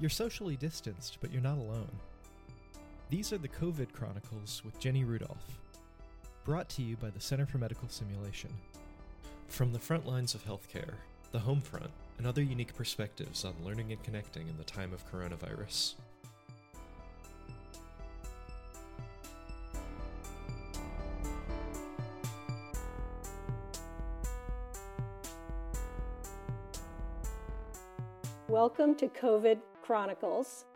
You're socially distanced, but you're not alone. These are the COVID Chronicles with Jenny Rudolph, brought to you by the Center for Medical Simulation. From the front lines of healthcare, the home front, and other unique perspectives on learning and connecting in the time of coronavirus. Welcome to COVID Chronicles,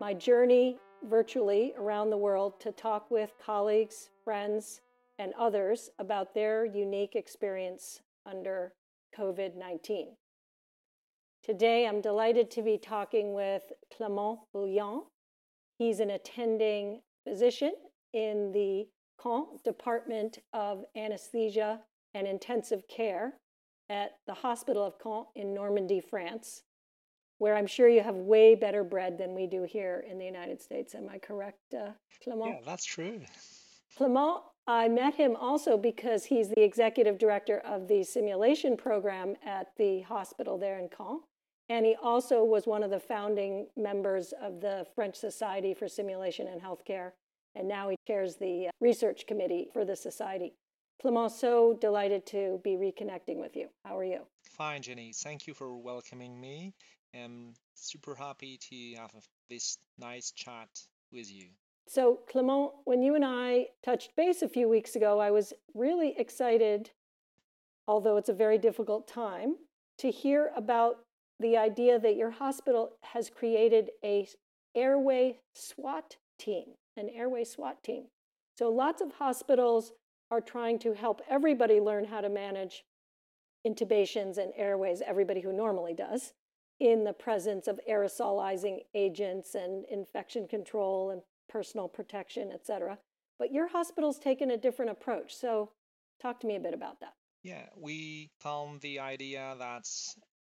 my journey virtually around the world to talk with colleagues, friends, and others about their unique experience under COVID 19. Today, I'm delighted to be talking with Clement Buléon. He's an attending physician in the Caen Department of Anesthesia and Intensive Care at the Hospital of Caen in Normandy, France, where I'm sure you have way better bread than we do here in the United States. Am I correct, uh, Clement? Yeah, that's true. Clement, I met him also because he's the executive director of the simulation program at the hospital there in Caen. And he also was one of the founding members of the French Society for Simulation in Healthcare. And now he chairs the uh, research committee for the society. Clement, so delighted to be reconnecting with you. How are you? Fine, Jenny. Thank you for welcoming me. I'm super happy to have this nice chat with you. So, Clement, when you and I touched base a few weeks ago, I was really excited, although it's a very difficult time, to hear about the idea that your hospital has created a airway SWAT team, an airway SWAT team. So, lots of hospitals are trying to help everybody learn how to manage intubations and airways, everybody who normally does, in the presence of aerosolizing agents and infection control and personal protection, et cetera. But your hospital's taken a different approach. So, talk to me a bit about that. Yeah, we found the idea that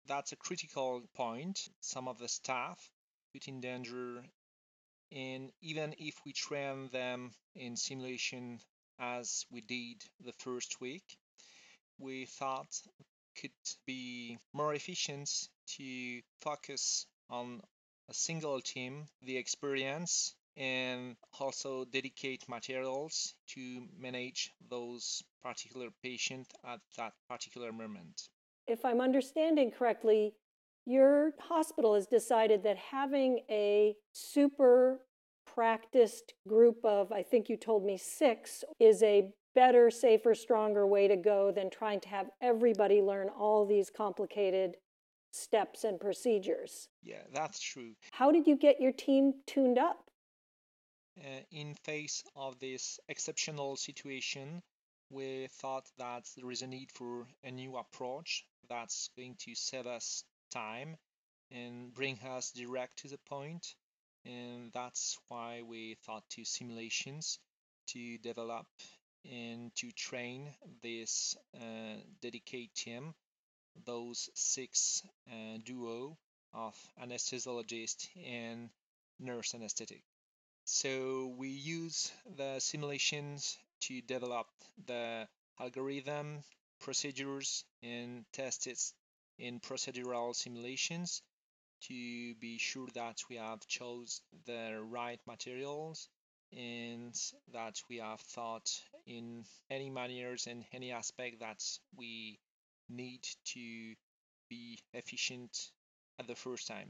that's a critical point. Some of the staff put in danger, and even if we train them in simulation as we did the first week, we thought could be more efficient to focus on a single team, the experience, and also dedicate materials to manage those particular patients at that particular moment. If I'm understanding correctly, your hospital has decided that having a super practiced group of, I think you told me six, is a better, safer, stronger way to go than trying to have everybody learn all these complicated steps and procedures. Yeah, that's true. How did you get your team tuned up? Uh, in face of this exceptional situation, we thought that there is a need for a new approach that's going to save us time and bring us direct to the point. And that's why we thought to simulations to develop and to train this uh, dedicated team, those six uh, duo of anesthesiologist and nurse anesthetic. So we use the simulations to develop the algorithm, procedures, and test it in procedural simulations to be sure that we have chose the right materials and that we have thought in any manners and any aspect that we need to be efficient at the first time.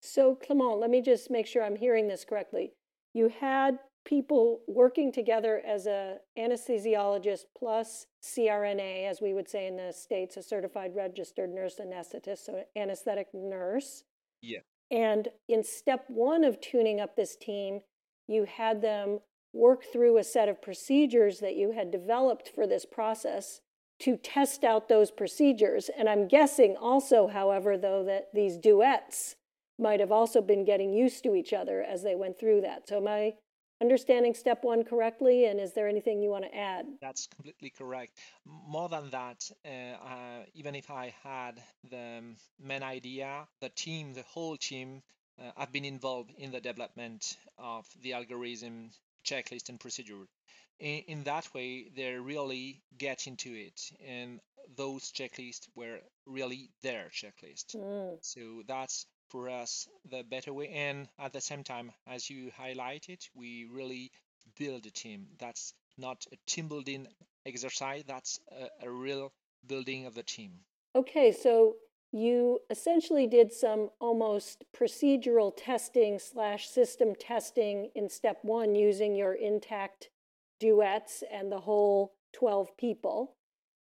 So, Clement, let me just make sure I'm hearing this correctly. You had people working together as a anesthesiologist plus CRNA, as we would say in the states, a certified registered nurse anesthetist, so anesthetic nurse. Yeah. And in step one of tuning up this team, you had them work through a set of procedures that you had developed for this process to test out those procedures. And I'm guessing also, however, though, that these duets might have also been getting used to each other as they went through that. So, am I understanding step one correctly? And is there anything you want to add? That's completely correct. More than that, uh, uh, even if I had the main idea, the team, the whole team, uh, have been involved in the development of the algorithm, checklist, and procedure. In, in that way, they really get into it, and those checklists were really their checklist. Mm. So that's for us the better way. And at the same time, as you highlighted, we really build a team. That's not a team building exercise, that's a, a real building of the team. Okay, so you essentially did some almost procedural testing slash system testing in step one using your intact duets and the whole 12 people.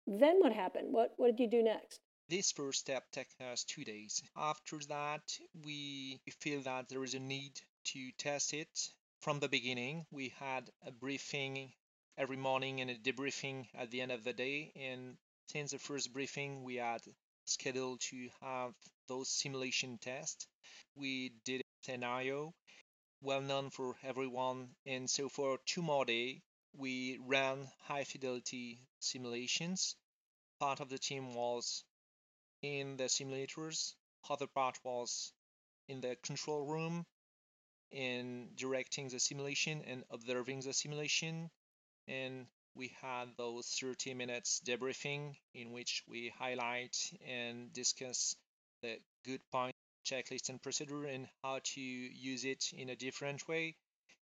Then what happened? What, what did you do next? This first step took us two days. After that, we feel that there is a need to test it. From the beginning, we had a briefing every morning and a debriefing at the end of the day. And since the first briefing, we had scheduled to have those simulation tests. We did a scenario well known for everyone. And so for two more days, we ran high fidelity simulations. Part of the team was in the simulators, other part was in the control room in directing the simulation and observing the simulation. And we had those 30 minutes debriefing in which we highlight and discuss the good point checklist and procedure and how to use it in a different way.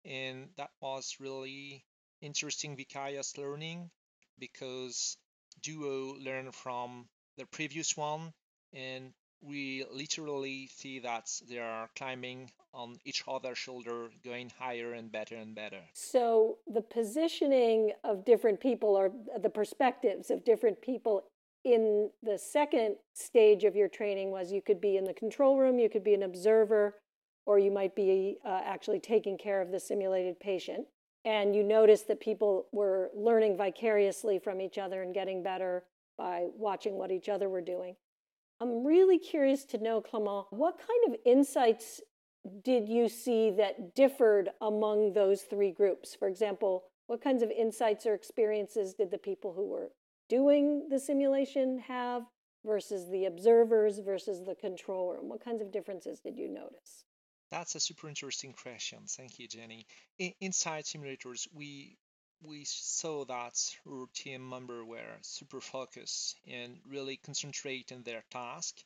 And that was really interesting vicarious learning because Duo learned from the previous one and we literally see that they are climbing on each other's shoulder, going higher and better and better. So the positioning of different people or the perspectives of different people in the second stage of your training was you could be in the control room, you could be an observer, or you might be uh, actually taking care of the simulated patient. And you noticed that people were learning vicariously from each other and getting better by watching what each other were doing. I'm really curious to know, Clement, what kind of insights did you see that differed among those three groups? For example, what kinds of insights or experiences did the people who were doing the simulation have versus the observers versus the control room? What kinds of differences did you notice? That's a super interesting question. Thank you, Jenny. In, inside simulators, we we saw that our team member were super focused and really concentrate in their task,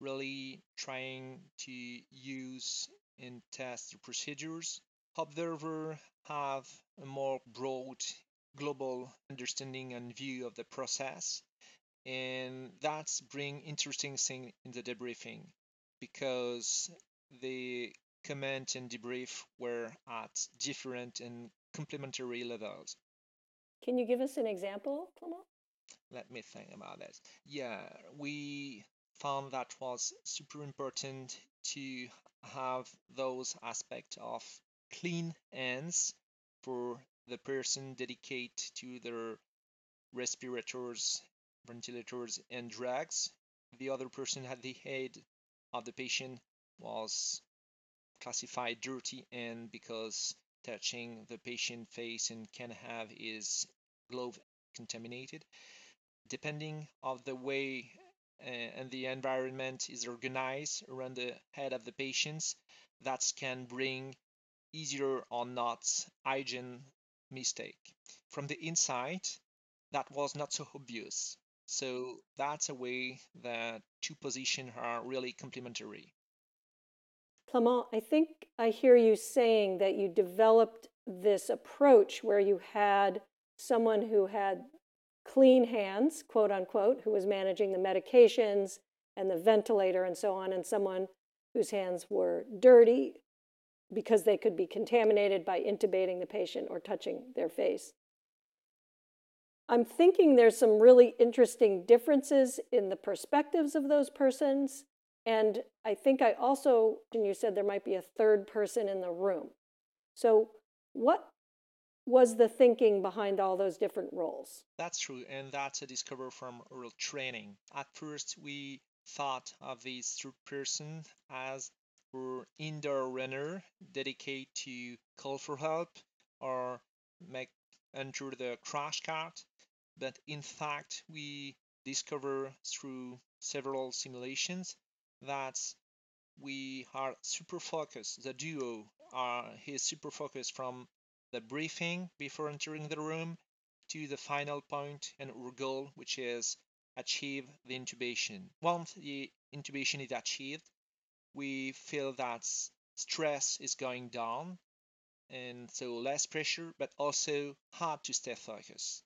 really trying to use and test the procedures. Observer have a more broad global understanding and view of the process and that's bring interesting thing in the debriefing because the comment and debrief were at different and complementary levels. Can you give us an example, Clement? Let me think about this. Yeah, we found that was super important to have those aspects of clean hands for the person dedicated to their respirators, ventilators, and drugs. The other person at the head of the patient was classified dirty and because touching the patient face and can have his glove contaminated. Depending of the way uh, and the environment is organized around the head of the patients, that can bring easier or not hygiene mistake. From the inside, that was not so obvious. So that's a way that two positions are really complementary. Clement, I think I hear you saying that you developed this approach where you had someone who had clean hands, quote unquote, who was managing the medications and the ventilator and so on, and someone whose hands were dirty because they could be contaminated by intubating the patient or touching their face. I'm thinking there's some really interesting differences in the perspectives of those persons and I think I also, and you said there might be a third person in the room. So, what was the thinking behind all those different roles? That's true, and that's a discovery from real training. At first, we thought of this third person as our indoor runner dedicated to call for help or make enter the crash cart. But in fact, we discover through several simulations that we are super focused. The duo uh, are is super focused from the briefing before entering the room to the final point and our goal, which is achieve the intubation. Once the intubation is achieved, we feel that stress is going down and so less pressure, but also hard to stay focused.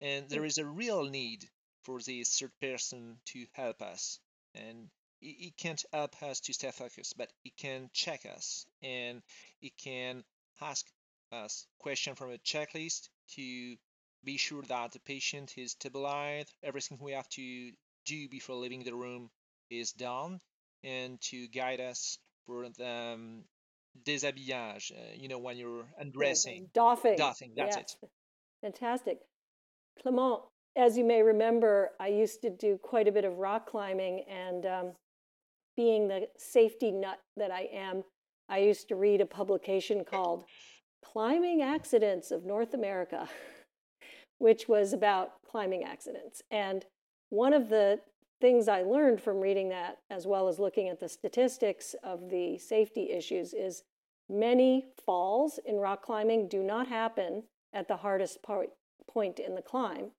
And there is a real need for this third person to help us. And it can't help us to stay focused, but it can check us and it can ask us question from a checklist to be sure that the patient is stabilized, everything we have to do before leaving the room is done, and to guide us for the um, déshabillage, uh, you know, when you're undressing. Doffing. Doffing, that's yes. it. Fantastic. Clement, as you may remember, I used to do quite a bit of rock climbing, and um, being the safety nut that I am, I used to read a publication called Climbing Accidents of North America, which was about climbing accidents. And one of the things I learned from reading that, as well as looking at the statistics of the safety issues, is many falls in rock climbing do not happen at the hardest part, point in the climb.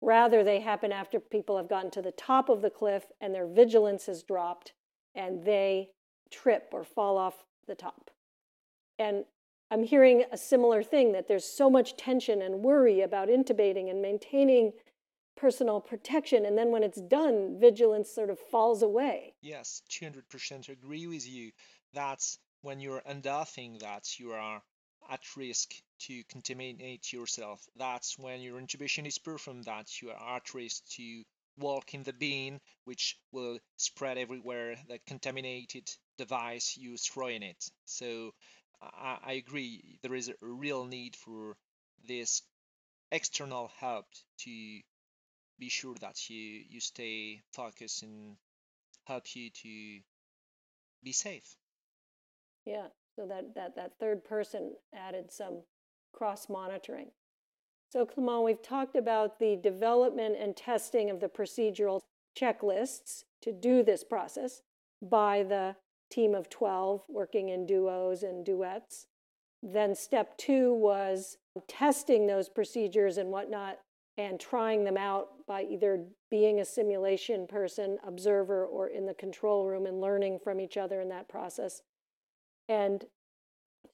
Rather, they happen after people have gotten to the top of the cliff and their vigilance has dropped and they trip or fall off the top. And I'm hearing a similar thing that there's so much tension and worry about intubating and maintaining personal protection. And then when it's done, vigilance sort of falls away. Yes, 200% agree with you. That's when you're undoubting that you are at risk to contaminate yourself. That's when your intubation is performed that you are at risk to walk in the bin, which will spread everywhere the contaminated device you throw in it. So I, I agree, there is a real need for this external help to be sure that you you stay focused and help you to be safe. Yeah, so that that that third person added some cross monitoring. So Clement, we've talked about the development and testing of the procedural checklists to do this process by the team of 12 working in duos and duets. Then step two was testing those procedures and whatnot and trying them out by either being a simulation person, observer, or in the control room and learning from each other in that process. And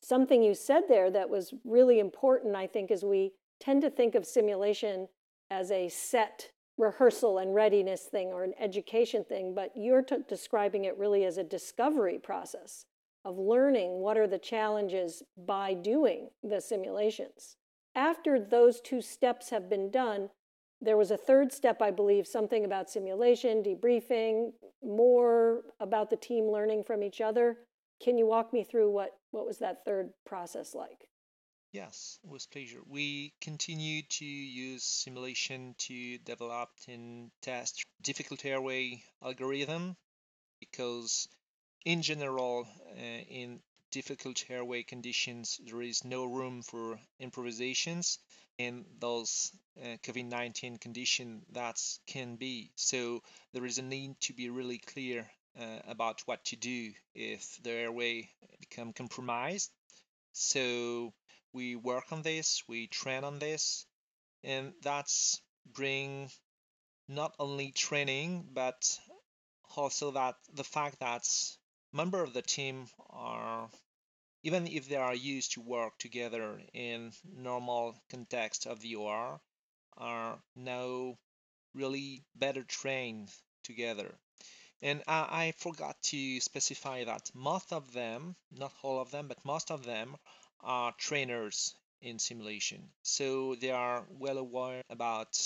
something you said there that was really important, I think, is we tend to think of simulation as a set rehearsal and readiness thing or an education thing, but you're t- describing it really as a discovery process of learning what are the challenges by doing the simulations after those two steps have been done, there was a third step, I believe, something about simulation, debriefing, more about the team learning from each other. Can you walk me through what, what was that third process like? Yes, with pleasure. We continue to use simulation to develop and test difficult airway algorithm because in general, uh, in difficult airway conditions, there is no room for improvisations in those uh, COVID-19 condition that can be. So there is a need to be really clear uh, about what to do if the airway become compromised. So we work on this, we train on this, and that's bring not only training but also that the fact that member of the team are even if they are used to work together in normal context of the OR are now really better trained together and I, I forgot to specify that most of them not all of them but most of them are trainers in simulation so they are well aware about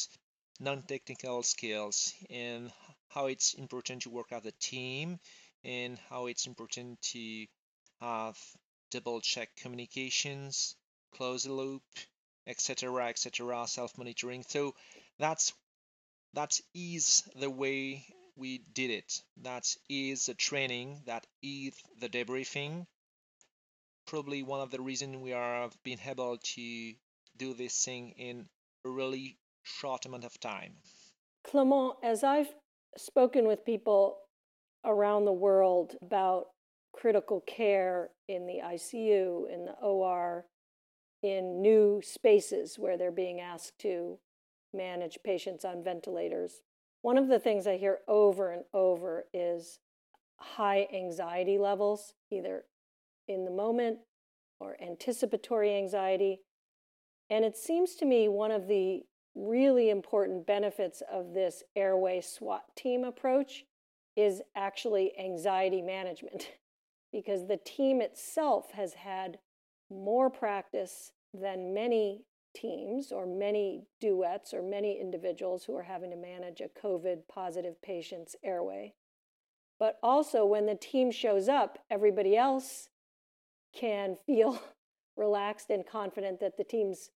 non-technical skills and how it's important to work as a team and how it's important to have double check communications, close the loop, etc., etc., self monitoring. So that's that is the way we did it. That is the training. That is the debriefing. Probably one of the reasons we are being able to do this thing in a really short amount of time. Clement, as I've spoken with people around the world about critical care in the ICU, in the OR, in new spaces where they're being asked to manage patients on ventilators. One of the things I hear over and over is high anxiety levels, either in the moment or anticipatory anxiety. And it seems to me one of the really important benefits of this airway SWAT team approach is actually anxiety management because the team itself has had more practice than many teams or many duets or many individuals who are having to manage a COVID positive patient's airway. But also, when the team shows up, everybody else can feel relaxed and confident that the team's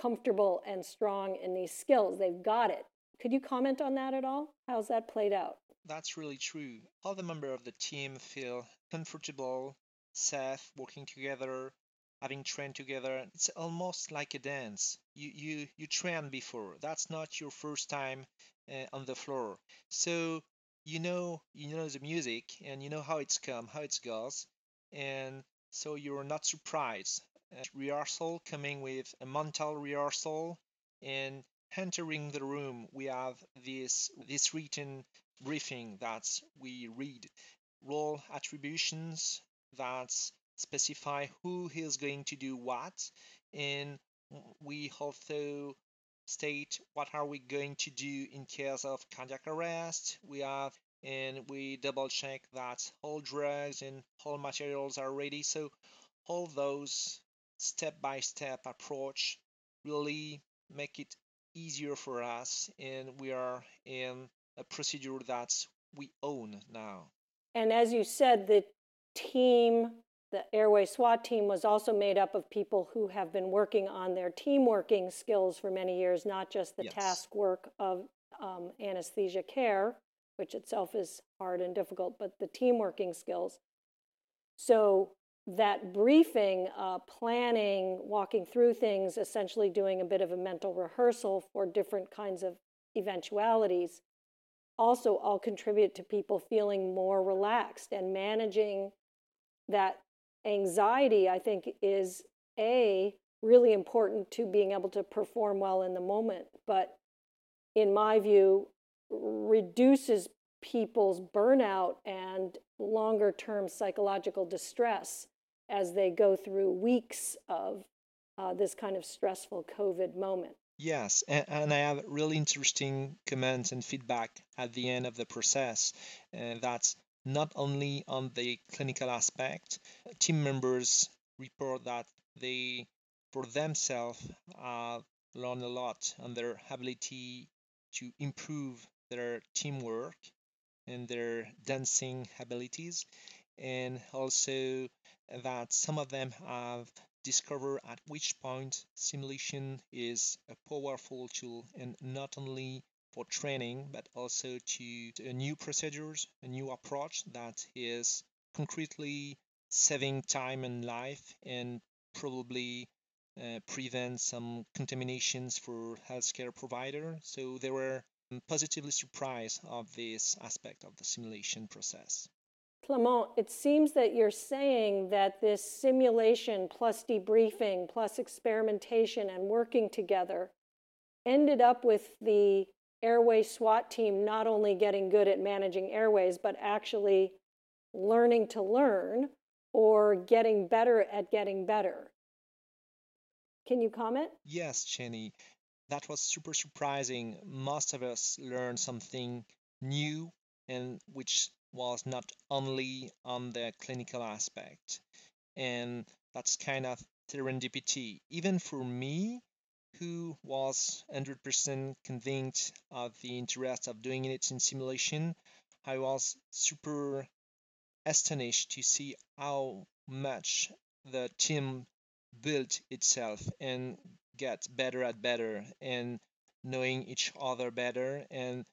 comfortable and strong in these skills. They've got it. Could you comment on that at all? How's that played out? That's really true. All the members of the team feel comfortable, safe, working together, having trained together. It's almost like a dance. You you you trained before. That's not your first time uh, on the floor. So you know you know the music and you know how it's come, how it goes, and so you're not surprised. Uh, rehearsal coming with a mental rehearsal and entering the room we have this this written briefing that we read role attributions that specify who is going to do what and we also state what are we going to do in case of cardiac arrest. We have and we double check that all drugs and all materials are ready. So all those step by step approach really make it easier for us and we are in a procedure that we own now. And as you said the team the airway SWAT team was also made up of people who have been working on their team working skills for many years, not just the yes. task work of um, anesthesia care, which itself is hard and difficult, but the team working skills. So that briefing, uh, planning, walking through things, essentially doing a bit of a mental rehearsal for different kinds of eventualities, also all contribute to people feeling more relaxed and managing that anxiety, I think, is A, really important to being able to perform well in the moment, but in my view, reduces people's burnout and longer term psychological distress as they go through weeks of uh, this kind of stressful COVID moment. Yes, and, and, I have really interesting comments and feedback at the end of the process. Uh, that's not only on the clinical aspect, team members report that they, for themselves, have learned a lot on their ability to improve their teamwork and their dancing abilities, and also that some of them have discovered at which point simulation is a powerful tool and not only for training but also to, to new procedures a new approach that is concretely saving time and life and probably uh, prevent some contaminations for healthcare provider. So they were positively surprised of this aspect of the simulation process. Clement, it seems that you're saying that this simulation plus debriefing plus experimentation and working together ended up with the airway SWAT team not only getting good at managing airways, but actually learning to learn or getting better at getting better. Can you comment? Yes, Jenny. That was super surprising. Most of us learned something new and which was not only on the clinical aspect. And that's kind of serendipity. Even for me, who was 100% convinced of the interest of doing it in simulation, I was super astonished to see how much the team built itself and get better at better and knowing each other better and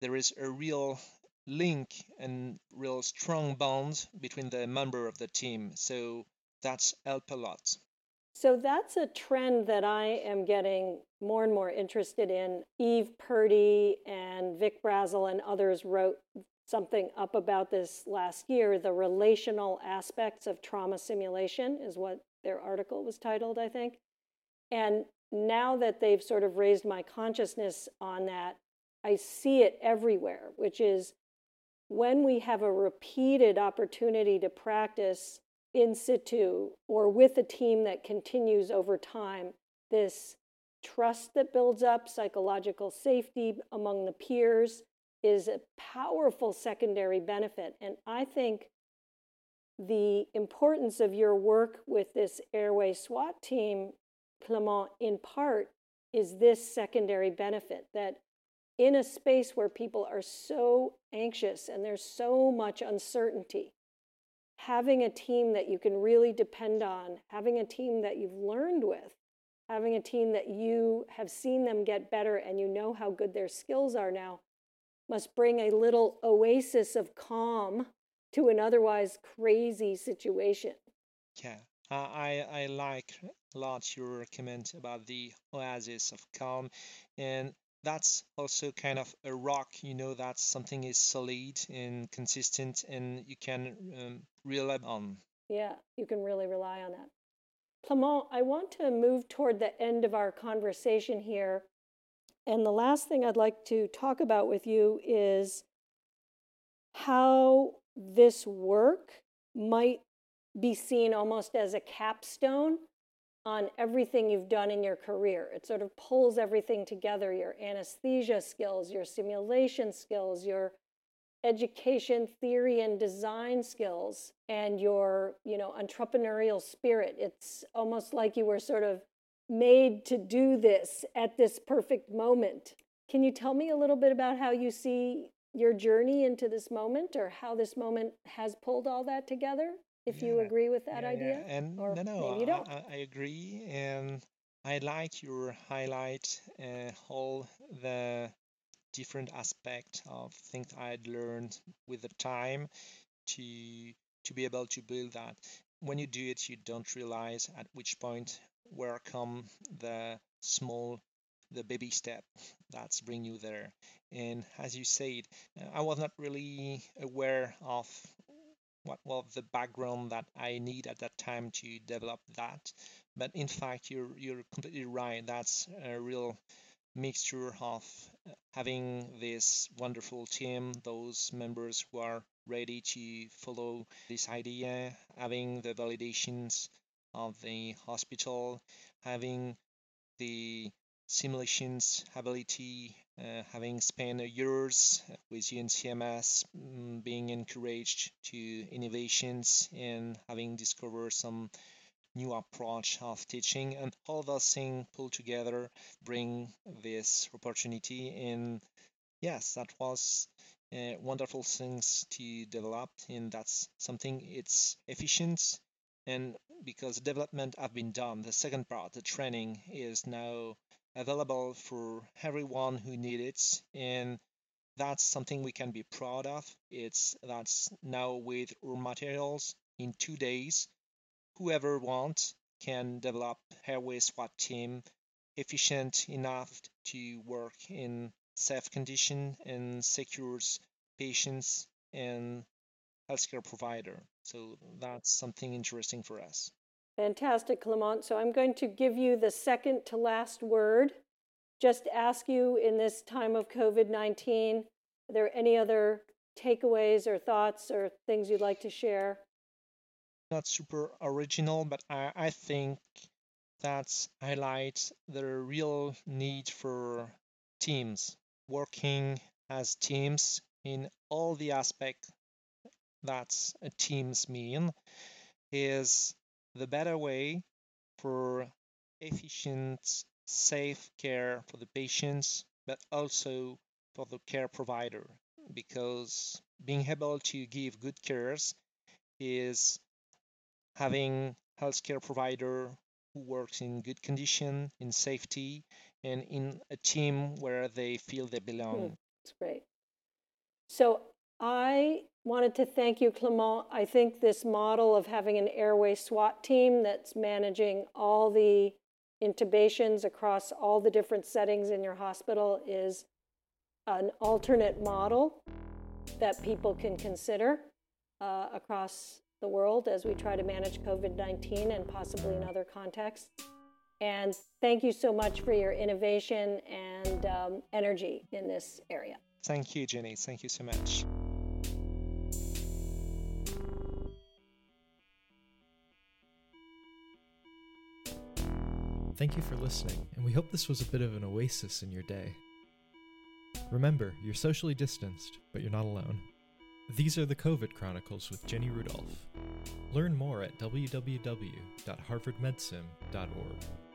there is a real link and real strong bond between the member of the team. So that's helped a lot. So that's a trend that I am getting more and more interested in. Eve Purdy and Vic Brazil and others wrote something up about this last year. The relational aspects of trauma simulation is what their article was titled, I think. And now that they've sort of raised my consciousness on that, I see it everywhere, which is when we have a repeated opportunity to practice in situ or with a team that continues over time, this trust that builds up, psychological safety among the peers is a powerful secondary benefit. And I think the importance of your work with this airway SWAT team, Clement, in part, is this secondary benefit that in a space where people are so anxious and there's so much uncertainty, having a team that you can really depend on, having a team that you've learned with, having a team that you have seen them get better and you know how good their skills are now, must bring a little oasis of calm to an otherwise crazy situation. Yeah, uh, I, I like a lot your comment about the oasis of calm. And that's also kind of a rock, you know, that something is solid and consistent and you can um, rely on. Yeah, you can really rely on that. Clement, I want to move toward the end of our conversation here. And the last thing I'd like to talk about with you is how this work might be seen almost as a capstone on everything you've done in your career. It sort of pulls everything together your anesthesia skills, your simulation skills, your education theory and design skills and your you know entrepreneurial spirit. It's almost like you were sort of made to do this at this perfect moment. Can you tell me a little bit about how you see your journey into this moment or how this moment has pulled all that together if yeah, you agree with that yeah, idea. Yeah. And or no, no, maybe you don't. I, I, agree, and I like your highlight uh, all the different aspect of things I'd learned with the time to to be able to build that. When you do it, you don't realize at which point where come the small the baby step that's bring you there and as you said i was not really aware of what was the background that I need at that time to develop that. But in fact, you're you're completely right. That's a real mixture of uh, having this wonderful team, those members who are ready to follow this idea, having the validations of the hospital, having the simulations ability uh, having spent years with UNCMS, um, being encouraged to innovations and having discovered some new approach of teaching. And all those things pulled together bring this opportunity. And yes that was uh, wonderful things to develop. And that's something it's efficient. And because development have been done the second part the training is now available for everyone who needs it. And that's something we can be proud of. It's that's now with our materials in two days. Whoever wants can develop airway SWAT team efficient enough to work in safe condition and secures patients and healthcare provider. So that's something interesting for us Fantastic, Clement. So I'm going to give you the second to last word. Just ask you in this time of COVID 19, are there any other takeaways or thoughts or things you'd like to share? Not super original, but I, I think that highlights the real need for teams, working as teams in all the aspects that teams mean is the better way for efficient, safe care for the patients, but also for the care provider. Because being able to give good cares is having healthcare provider who works in good condition, in safety, and in a team where they feel they belong. Mm, that's great. So I wanted to thank you, Clement. I think this model of having an airway SWAT team that's managing all the intubations across all the different settings in your hospital is an alternate model that people can consider uh, across the world as we try to manage COVID 19 and possibly in other contexts. And thank you so much for your innovation and um, energy in this area. Thank you, Jenny. Thank you so much. Thank you for listening, and we hope this was a bit of an oasis in your day. Remember, you're socially distanced, but you're not alone. These are the COVID Chronicles with Jenny Rudolph. Learn more at www.harvardmedsim.org.